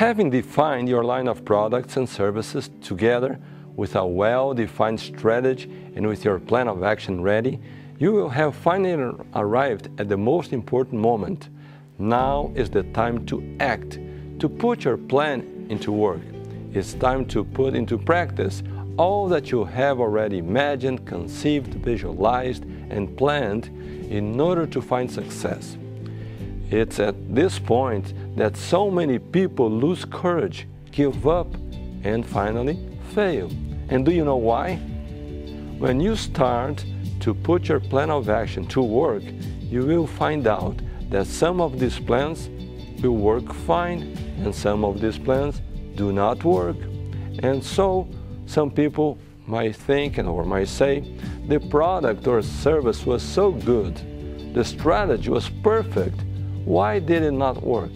Having defined your line of products and services together with a well-defined strategy and with your plan of action ready, you will have finally arrived at the most important moment. Now is the time to act, to put your plan into work. It's time to put into practice all that you have already imagined, conceived, visualized, and planned in order to find success. It's at this point that so many people lose courage, give up, and finally fail. And do you know why? When you start to put your plan of action to work, you will find out that some of these plans will work fine and some of these plans do not work. And so some people might think and or might say the product or service was so good, the strategy was perfect, why did it not work?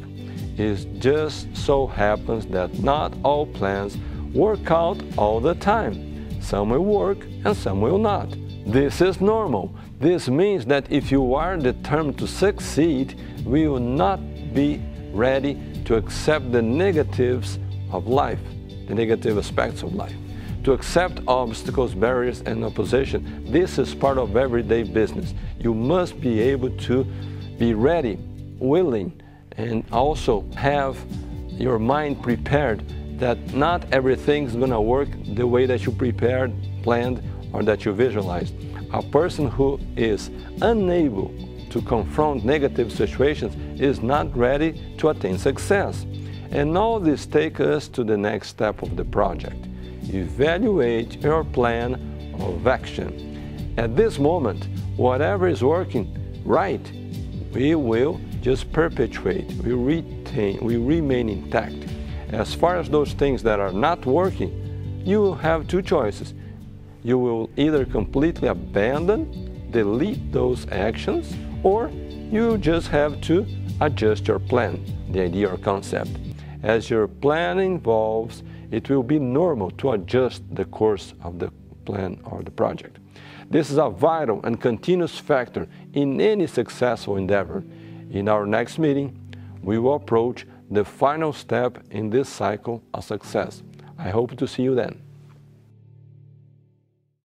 It just so happens that not all plans work out all the time. Some will work and some will not. This is normal. This means that if you are determined to succeed, we will not be ready to accept the negatives of life, the negative aspects of life. To accept obstacles, barriers, and opposition. This is part of everyday business. You must be able to be ready, willing, and also have your mind prepared that not everything is going to work the way that you prepared, planned, or that you visualized. A person who is unable to confront negative situations is not ready to attain success. And all this takes us to the next step of the project. Evaluate your plan of action. At this moment, whatever is working right, we will just perpetuate, we retain, we remain intact. As far as those things that are not working, you have two choices. You will either completely abandon, delete those actions, or you just have to adjust your plan, the idea or concept. As your plan evolves, it will be normal to adjust the course of the plan or the project. This is a vital and continuous factor in any successful endeavor. In our next meeting, we will approach the final step in this cycle of success. I hope to see you then.